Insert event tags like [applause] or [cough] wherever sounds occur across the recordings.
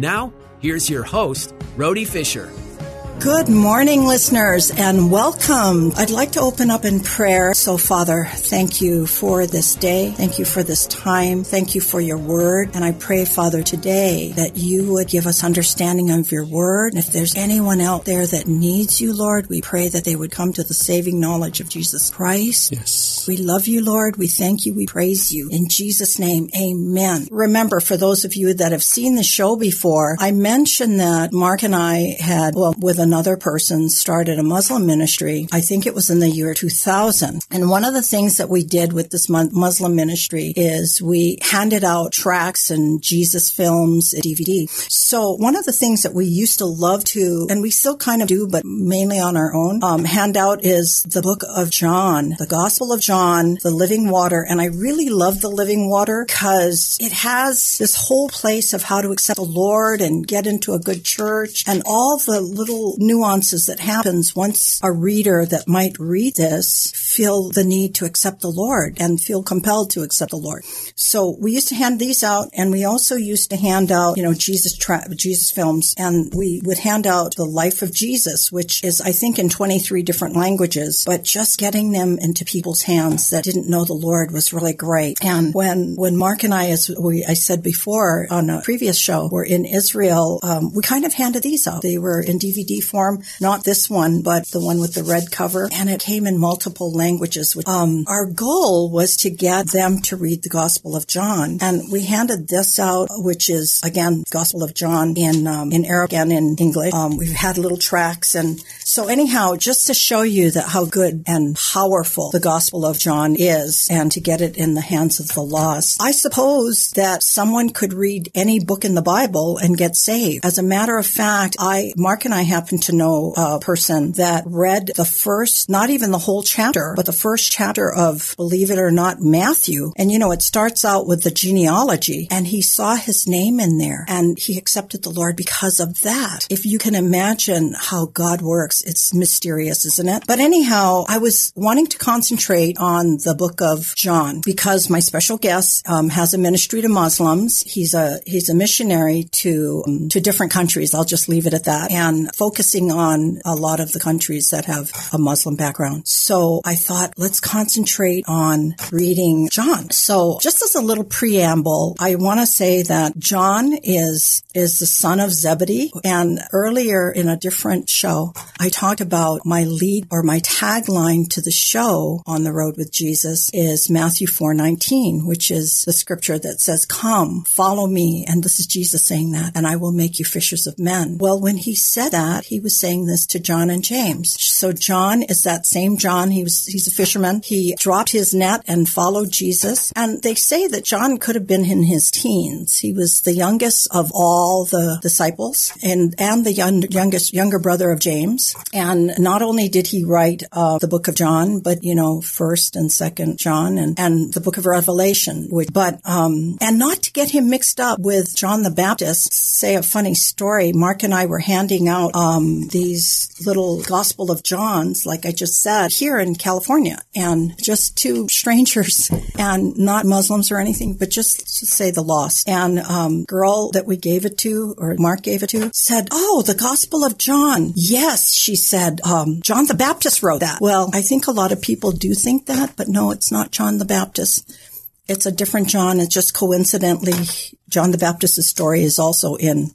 Now, here's your host, Rhody Fisher. Good morning, listeners, and welcome. I'd like to open up in prayer. So, Father, thank you for this day. Thank you for this time. Thank you for your word. And I pray, Father, today that you would give us understanding of your word. And if there's anyone out there that needs you, Lord, we pray that they would come to the saving knowledge of Jesus Christ. Yes. We love you, Lord. We thank you. We praise you. In Jesus' name, amen. Remember, for those of you that have seen the show before, I mentioned that Mark and I had, well, with a another person started a Muslim ministry. I think it was in the year 2000. And one of the things that we did with this Muslim ministry is we handed out tracts and Jesus films, DVD. So one of the things that we used to love to, and we still kind of do, but mainly on our own, um, hand out is the book of John, the Gospel of John, the Living Water. And I really love the Living Water because it has this whole place of how to accept the Lord and get into a good church and all the little nuances that happens once a reader that might read this feel the need to accept the Lord and feel compelled to accept the Lord. So we used to hand these out and we also used to hand out, you know, Jesus tra- Jesus films and we would hand out the life of Jesus, which is I think in 23 different languages, but just getting them into people's hands that didn't know the Lord was really great. And when when Mark and I as we I said before on a previous show were in Israel, um, we kind of handed these out. They were in DVD form, not this one, but the one with the red cover. And it came in multiple languages. Um, our goal was to get them to read the Gospel of John. And we handed this out, which is again, Gospel of John in, um, in Arabic and in English. Um, we've had little tracks. And so anyhow, just to show you that how good and powerful the Gospel of John is and to get it in the hands of the lost. I suppose that someone could read any book in the Bible and get saved. As a matter of fact, I, Mark and I happen to know a person that read the first, not even the whole chapter, but the first chapter of, believe it or not, Matthew. And you know, it starts out with the genealogy and he saw his name in there and he accepted the Lord because of that. If you can imagine how God works, it's mysterious, isn't it? But anyhow, I was wanting to concentrate on the book of John because my special guest um, has a ministry to Muslims. He's a, he's a missionary to, um, to different countries. I'll just leave it at that and focusing on a lot of the countries that have a Muslim background. So I thought, let's concentrate on reading John. So just as a little preamble, I want to say that John is, is the son of Zebedee. And earlier in a different show, I talked about my lead or my tagline to the show on the road with Jesus is Matthew 4:19, which is the scripture that says, "Come, follow me." And this is Jesus saying that, and I will make you fishers of men. Well, when he said that, he was saying this to John and James. So John is that same John. He was, he's a fisherman. He dropped his net and followed Jesus. And they say that John could have been in his teens. He was the youngest of all the disciples and, and the young, youngest, younger brother of James. And not only did he write uh, the book of John, but, you know, first and second John and, and the book of Revelation, which, but, um, and not to get him mixed up with John the Baptist, say a funny story. Mark and I were handing out, um, these little Gospel of Johns, like I just said, here in California, and just two strangers, [laughs] and not Muslims or anything, but just to say the lost. And um, girl that we gave it to, or Mark gave it to, said, "Oh, the Gospel of John." Yes, she said, um, "John the Baptist wrote that." Well, I think a lot of people do think that, but no, it's not John the Baptist. It's a different John. It's just coincidentally, John the Baptist's story is also in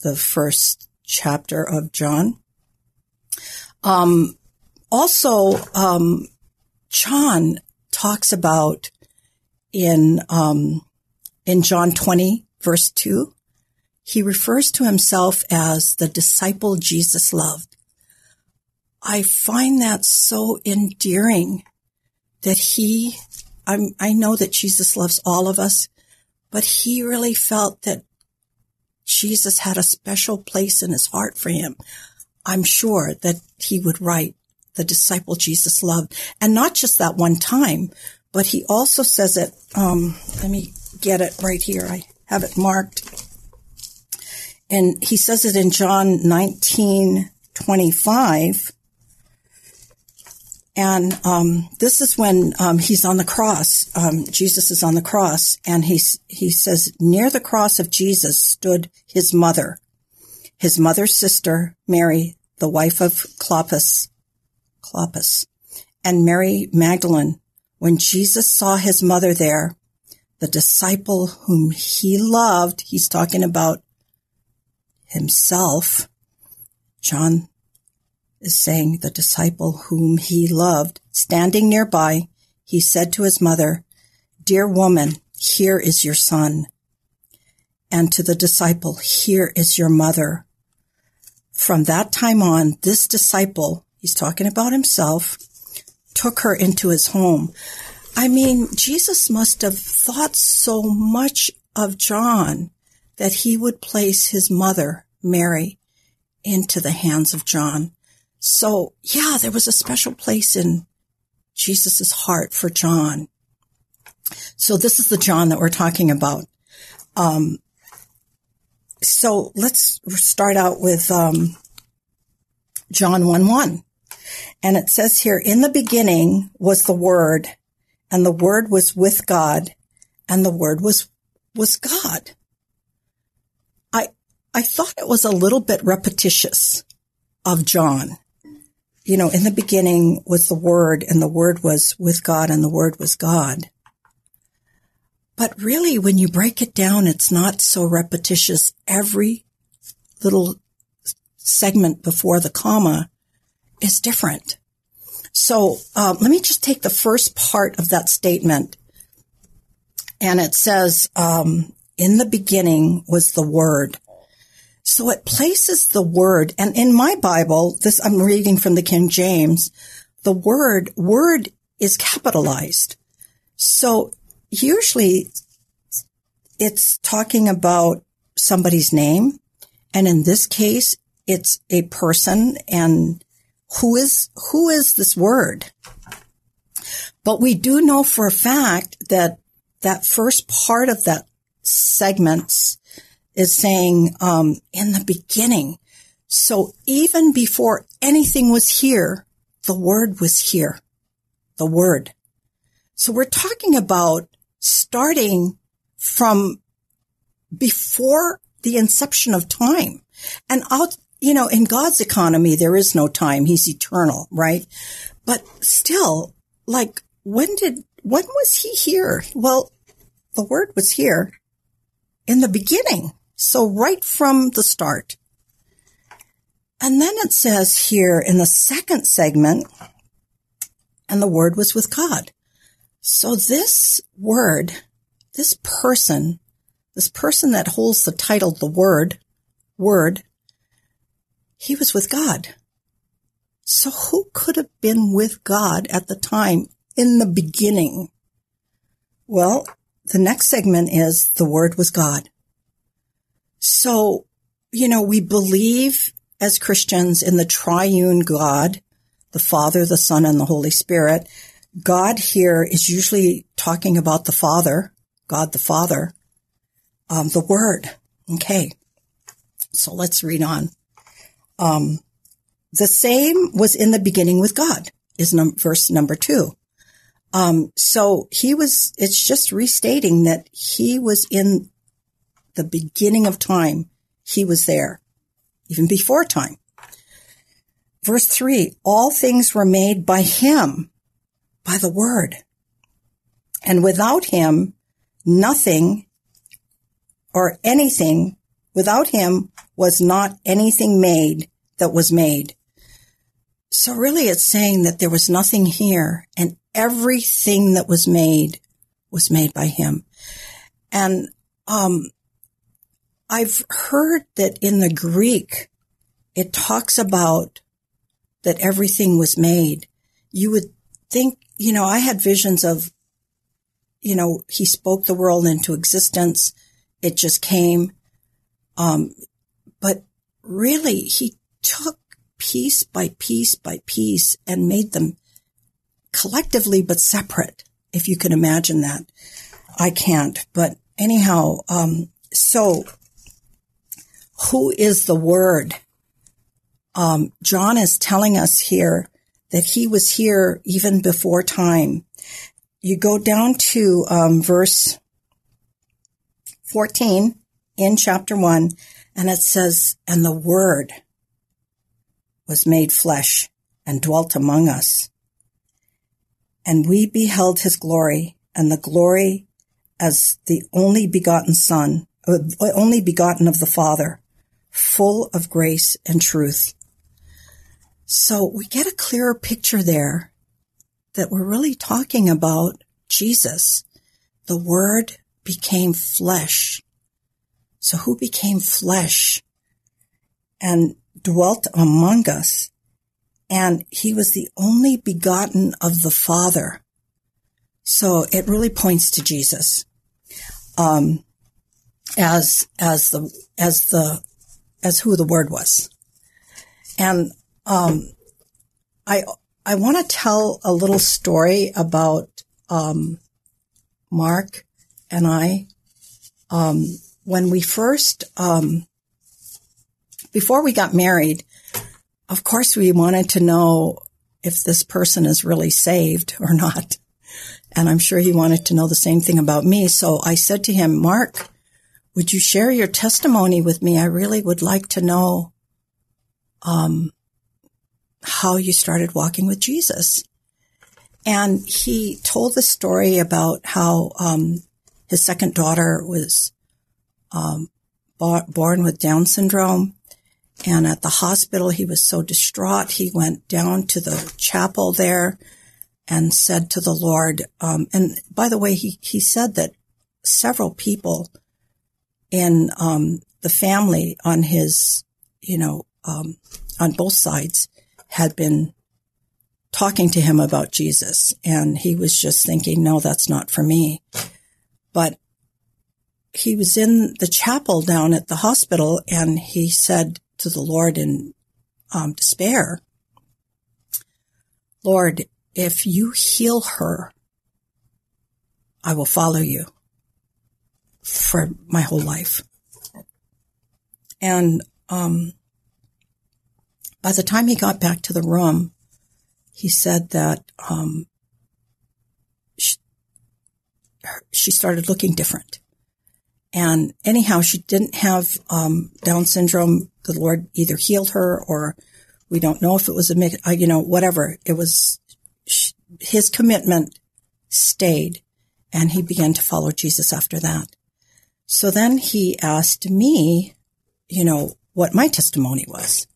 the first chapter of John. Um, also, um, John talks about in um, in John 20 verse 2, he refers to himself as the disciple Jesus loved. I find that so endearing that he, I'm, I know that Jesus loves all of us, but he really felt that Jesus had a special place in his heart for him. I'm sure that he would write the disciple Jesus loved. And not just that one time, but he also says it, um, let me get it right here. I have it marked. And he says it in John 19, 25. And um, this is when um, he's on the cross. Um, Jesus is on the cross, and he he says, near the cross of Jesus stood his mother, his mother's sister Mary, the wife of Clopas, Clopas, and Mary Magdalene. When Jesus saw his mother there, the disciple whom he loved, he's talking about himself. John is saying the disciple whom he loved, standing nearby, he said to his mother, Dear woman, here is your son. And to the disciple, here is your mother. From that time on, this disciple, he's talking about himself, took her into his home. I mean, Jesus must have thought so much of John that he would place his mother, Mary, into the hands of John. So yeah, there was a special place in Jesus' heart for John. So this is the John that we're talking about. Um, so let's start out with um, John 1 1. And it says here, in the beginning was the Word, and the Word was with God, and the Word was was God. I thought it was a little bit repetitious of John you know, in the beginning was the Word, and the Word was with God, and the Word was God. But really, when you break it down, it's not so repetitious. Every little segment before the comma is different. So um, let me just take the first part of that statement. And it says, um, in the beginning was the Word. So it places the word, and in my Bible, this I'm reading from the King James, the word, word is capitalized. So usually it's talking about somebody's name. And in this case, it's a person and who is, who is this word? But we do know for a fact that that first part of that segment's is saying, um, in the beginning. So even before anything was here, the word was here. The word. So we're talking about starting from before the inception of time. And I'll, you know, in God's economy, there is no time. He's eternal, right? But still, like, when did, when was he here? Well, the word was here in the beginning. So right from the start. And then it says here in the second segment, and the word was with God. So this word, this person, this person that holds the title, the word, word, he was with God. So who could have been with God at the time in the beginning? Well, the next segment is the word was God. So, you know, we believe as Christians in the triune God, the Father, the Son, and the Holy Spirit. God here is usually talking about the Father, God the Father, um, the Word. Okay. So let's read on. Um, the same was in the beginning with God is num- verse number two. Um, so he was, it's just restating that he was in the beginning of time, he was there, even before time. Verse three, all things were made by him, by the word. And without him, nothing or anything without him was not anything made that was made. So really it's saying that there was nothing here and everything that was made was made by him. And, um, I've heard that in the Greek, it talks about that everything was made. You would think, you know, I had visions of, you know, he spoke the world into existence. It just came. Um, but really, he took piece by piece by piece and made them collectively but separate, if you can imagine that. I can't, but anyhow, um, so who is the Word? Um, John is telling us here that he was here even before time. You go down to um, verse 14 in chapter 1, and it says, And the Word was made flesh and dwelt among us. And we beheld his glory, and the glory as the only begotten Son, uh, only begotten of the Father, full of grace and truth. So we get a clearer picture there that we're really talking about Jesus. The Word became flesh. So who became flesh and dwelt among us? And he was the only begotten of the Father. So it really points to Jesus, um, as, as the, as the, as who the Word was. And, um, I, I want to tell a little story about, um, Mark and I, um, when we first, um, before we got married, of course we wanted to know if this person is really saved or [laughs] not. And I'm sure he wanted to know the same thing about me. So I said to him, Mark, would you share your testimony with me? I really would like to know, um, how you started walking with Jesus. And he told the story about how, um, his second daughter was um, born with Down syndrome. And at the hospital, he was so distraught. He went down to the chapel there and said to the Lord, um, and by the way, he, he said that several people in um, the family on his, you know, um, on both sides had been talking to him about Jesus. And he was just thinking, no, that's not for me. But he was in the chapel down at the hospital and he said to the Lord in um, despair, Lord, if you heal her, I will follow you for my whole life. And um, by the time he got back to the room, he said that um, she, she started looking different. And anyhow, she didn't have um, Down syndrome. The Lord either healed her or we don't know if it was a mix, uh, you know, whatever. It was she, his commitment stayed and he began to follow Jesus after that. So then he asked me, you know, what my testimony was.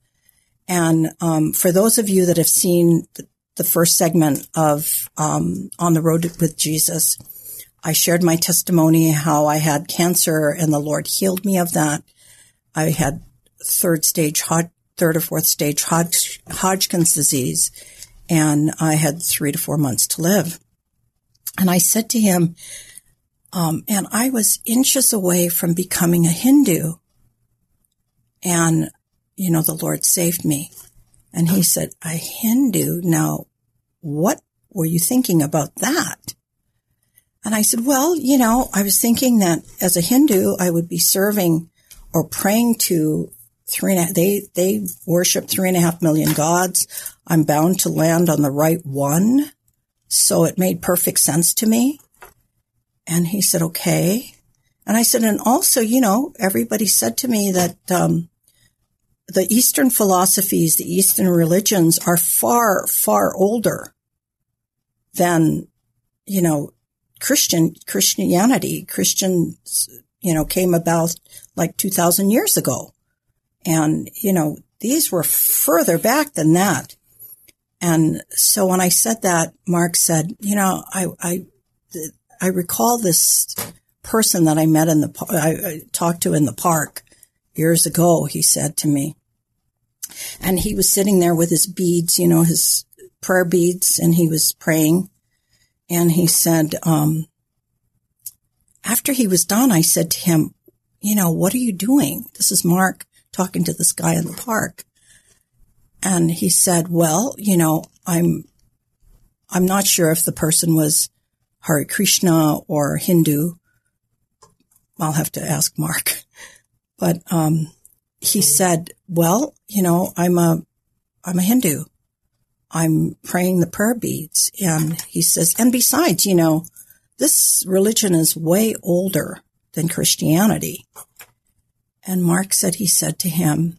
And um, for those of you that have seen the, the first segment of um, On the Road with Jesus, I shared my testimony how I had cancer and the Lord healed me of that. I had third stage, third or fourth stage Hodgkin's disease, and I had three to four months to live. And I said to him, um, and I was inches away from becoming a Hindu. And, you know, the Lord saved me. And he said, a Hindu? Now, what were you thinking about that? And I said, well, you know, I was thinking that as a Hindu, I would be serving or praying to three and a, they, they worship three and a half million gods. I'm bound to land on the right one. So it made perfect sense to me. And he said, okay. And I said, and also, you know, everybody said to me that, um, the Eastern philosophies, the Eastern religions are far, far older than, you know, Christian, Christianity, Christians, you know, came about like 2000 years ago. And, you know, these were further back than that. And so when I said that, Mark said, you know, I, I, I recall this person that I met in the, I, I talked to in the park years ago, he said to me. And he was sitting there with his beads, you know, his prayer beads, and he was praying and he said, um, after he was done, I said to him, you know, what are you doing? This is Mark talking to this guy in the park. And he said, well, you know, I'm, I'm not sure if the person was Hare Krishna or Hindu. I'll have to ask Mark. But, um, he said, well, you know, I'm a, I'm a Hindu. I'm praying the prayer beads. And he says, and besides, you know, this religion is way older than Christianity. And Mark said, he said to him,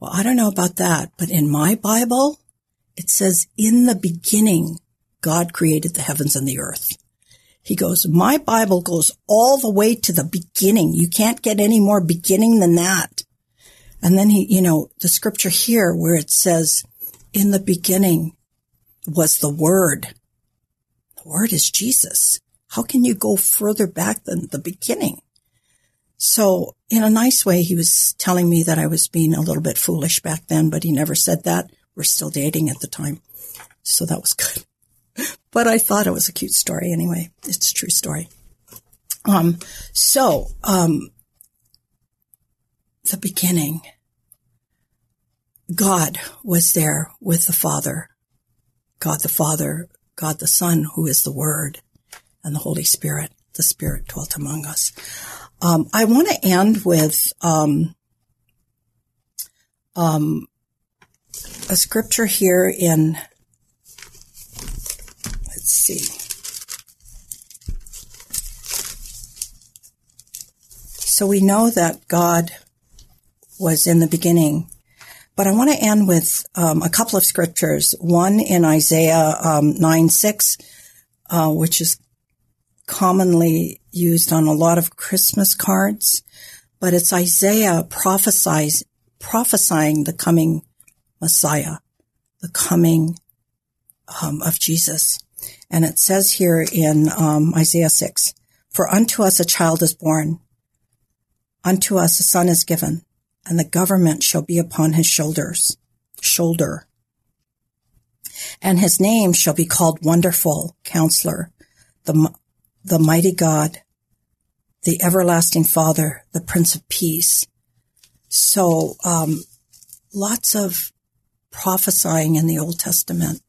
well, I don't know about that, but in my Bible, it says, in the beginning, God created the heavens and the earth. He goes, my Bible goes all the way to the beginning. You can't get any more beginning than that. And then he, you know, the scripture here where it says, in the beginning was the word. The word is Jesus. How can you go further back than the beginning? So in a nice way, he was telling me that I was being a little bit foolish back then, but he never said that. We're still dating at the time. So that was good. But I thought it was a cute story anyway. It's a true story. Um, so, um, the beginning, God was there with the Father, God the Father, God the Son, who is the Word, and the Holy Spirit. The Spirit dwelt among us. Um, I want to end with um, um, a scripture here in, let's see. So we know that God was in the beginning, but I want to end with um, a couple of scriptures. One in Isaiah um, 9 6, uh, which is commonly used on a lot of Christmas cards, but it's Isaiah prophesies, prophesying the coming Messiah, the coming um, of Jesus. And it says here in um, Isaiah 6, For unto us a child is born, unto us a son is given, and the government shall be upon his shoulders, shoulder. And his name shall be called Wonderful Counselor, the the mighty God, the everlasting Father, the Prince of Peace. So, um, lots of prophesying in the Old Testament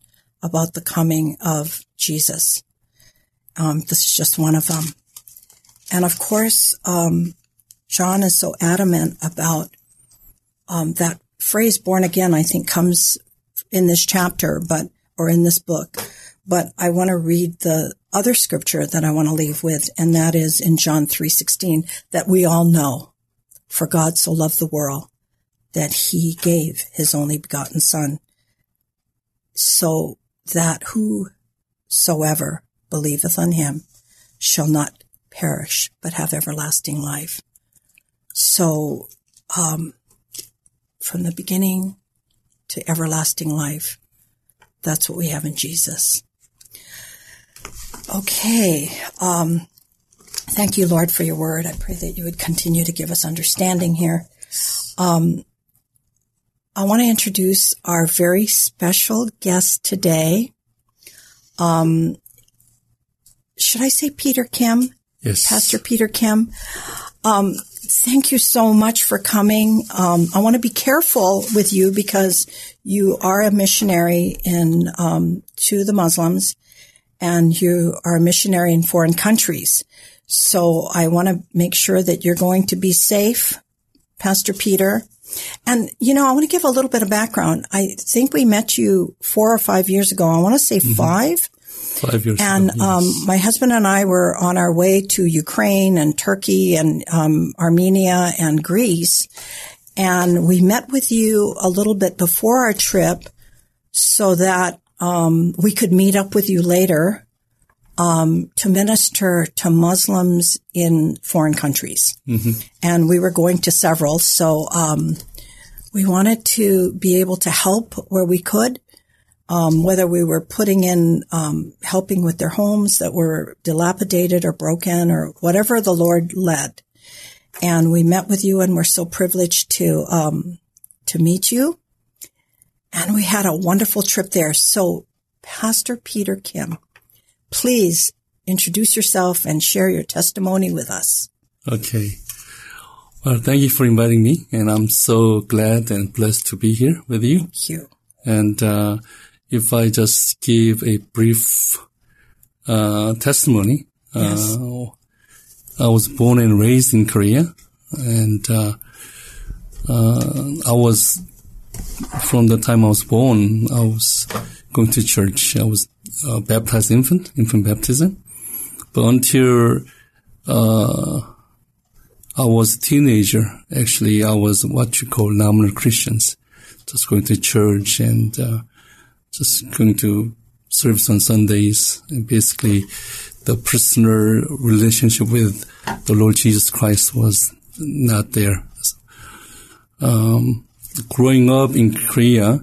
about the coming of Jesus. Um, this is just one of them. And of course, um, John is so adamant about um, that phrase "born again." I think comes in this chapter, but or in this book. But I want to read the other scripture that I want to leave with, and that is in John 3:16 that we all know. For God so loved the world that he gave his only begotten son so that whosoever believeth on him shall not perish but have everlasting life. So um, from the beginning to everlasting life, that's what we have in Jesus. Okay. Um, thank you, Lord, for your word. I pray that you would continue to give us understanding here. Um, I want to introduce our very special guest today. Um, should I say Peter Kim? Yes. Pastor Peter Kim. Um, thank you so much for coming. Um, I want to be careful with you because you are a missionary in um, to the Muslims, and you are a missionary in foreign countries. So I want to make sure that you're going to be safe, Pastor Peter. And, you know, I want to give a little bit of background. I think we met you four or five years ago. I want to say mm-hmm. five. Five years and ago, um, my husband and I were on our way to Ukraine and Turkey and um, Armenia and Greece. And we met with you a little bit before our trip so that um, we could meet up with you later um, to minister to Muslims in foreign countries. Mm-hmm. And we were going to several. So um, we wanted to be able to help where we could. Um, whether we were putting in, um, helping with their homes that were dilapidated or broken or whatever the Lord led. And we met with you and we're so privileged to, um, to meet you and we had a wonderful trip there. So, Pastor Peter Kim, please introduce yourself and share your testimony with us. Okay. Well, thank you for inviting me, and I'm so glad and blessed to be here with you. Thank you. And uh, if I just give a brief uh, testimony, Yes. uh, I was born and raised in Korea, and uh, uh, I was from the time I was born, I was going to church. I was uh, baptized infant, infant baptism, but until uh, I was a teenager, actually, I was what you call nominal Christians, just going to church and uh, just going to service on Sundays, and basically the personal relationship with the Lord Jesus Christ was not there. Um, growing up in Korea,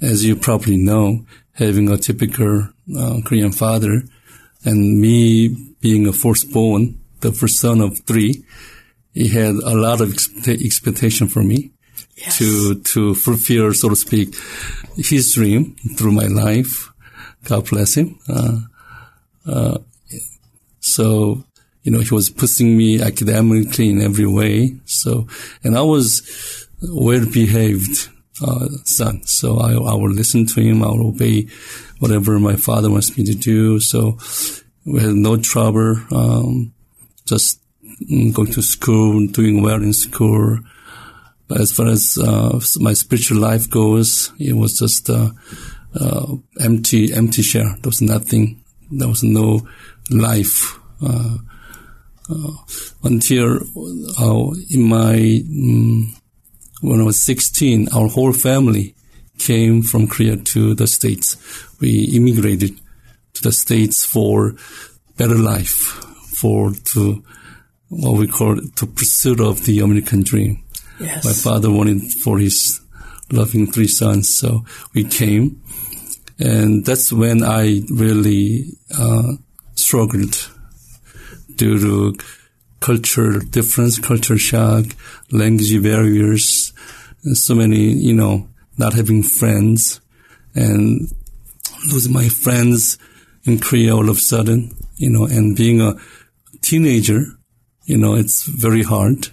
as you probably know, having a typical uh, Korean father, and me being a firstborn, the first son of three, he had a lot of expect- expectation for me to to fulfill, so to speak, his dream through my life. God bless him. Uh, uh, so you know, he was pushing me academically in every way. So, and I was well behaved uh, son. So I, I will listen to him. I will obey whatever my father wants me to do. So we had no trouble. Um, just mm, going to school, doing well in school. But as far as uh, my spiritual life goes, it was just uh, uh, empty, empty shell. There was nothing. There was no life uh, uh, until uh, in my um, when I was 16, our whole family came from Korea to the States. We immigrated to the States for better life, for to what we call to pursuit of the American dream. Yes. My father wanted for his loving three sons, so we came, and that's when I really uh, struggled due to cultural difference, culture shock, language barriers, so many, you know, not having friends, and losing my friends in Korea all of a sudden, you know, and being a teenager, you know, it's very hard.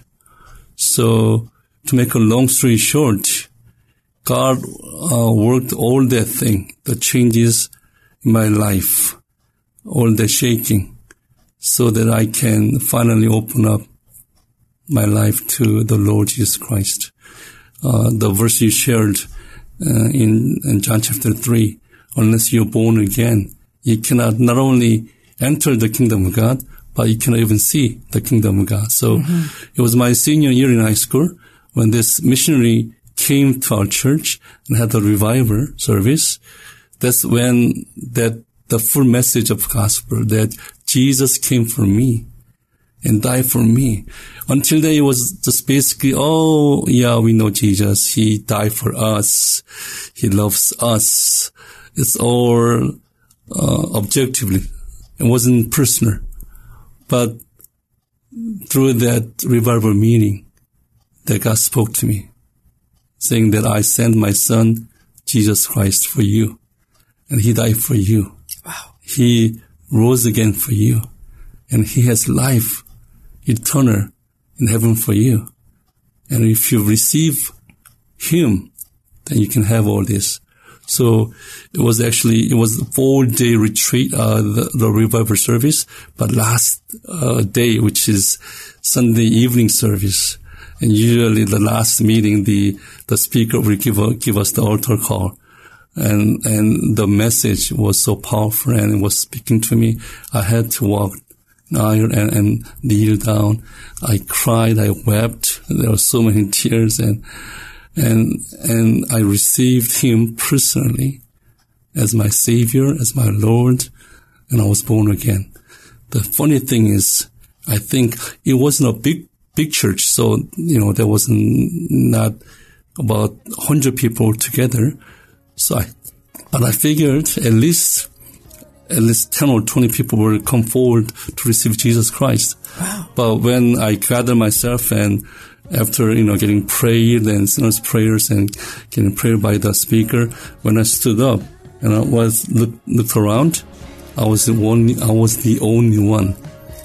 So to make a long story short, God uh, worked all that thing, the changes in my life, all the shaking, so that I can finally open up my life to the Lord Jesus Christ. Uh, the verse you shared uh, in, in John chapter 3, unless you're born again, you cannot not only enter the kingdom of God, but you cannot even see the kingdom of God. So it was my senior year in high school when this missionary came to our church and had a revival service. That's when that the full message of gospel that Jesus came for me and died for me. Until then, it was just basically, oh, yeah, we know Jesus. He died for us. He loves us. It's all uh, objectively. It wasn't personal. But through that revival meeting, that God spoke to me, saying that I sent my son, Jesus Christ, for you. And he died for you. Wow. He rose again for you. And he has life eternal in heaven for you. And if you receive him, then you can have all this. So it was actually, it was a four day retreat, uh, the, the revival service, but last, uh, day, which is Sunday evening service. And usually the last meeting, the, the speaker will give, a, give us the altar call. And, and the message was so powerful and it was speaking to me. I had to walk aisle and, and kneel down. I cried. I wept. There were so many tears and, and, and I received him personally as my savior, as my Lord, and I was born again. The funny thing is, I think it wasn't a big, big church. So, you know, there was not about 100 people together. So I, but I figured at least, at least 10 or 20 people will come forward to receive Jesus Christ. Wow. But when I gathered myself and after, you know, getting prayed and sinners prayers and getting prayed by the speaker, when I stood up and I was look, looked around, I was the only, I was the only one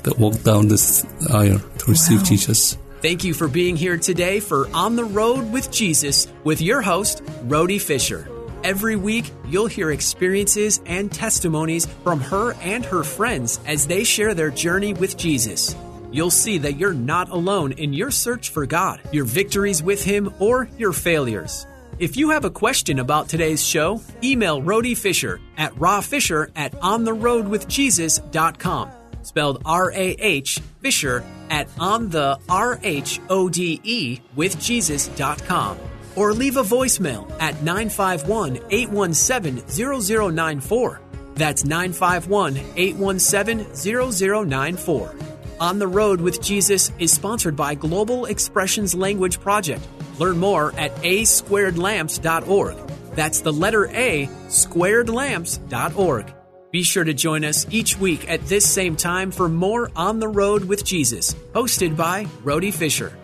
that walked down this aisle to receive Wow. Jesus. Thank you for being here today for On the Road with Jesus with your host, Rhody Fisher. Every week, you'll hear experiences and testimonies from her and her friends as they share their journey with Jesus. You'll see that you're not alone in your search for God, your victories with Him, or your failures. If you have a question about today's show, email Rhody Fisher at rawfisher at ontherhodewithjesus.com spelled R A H, Fisher, at on the R H O D E with Jesus.com. Or leave a voicemail at 951 817 0094. That's 951 817 0094. On the Road with Jesus is sponsored by Global Expressions Language Project. Learn more at a squared asquaredlamps.org. That's the letter A, squared squaredlamps.org. Be sure to join us each week at this same time for more On the Road with Jesus, hosted by Rhody Fisher.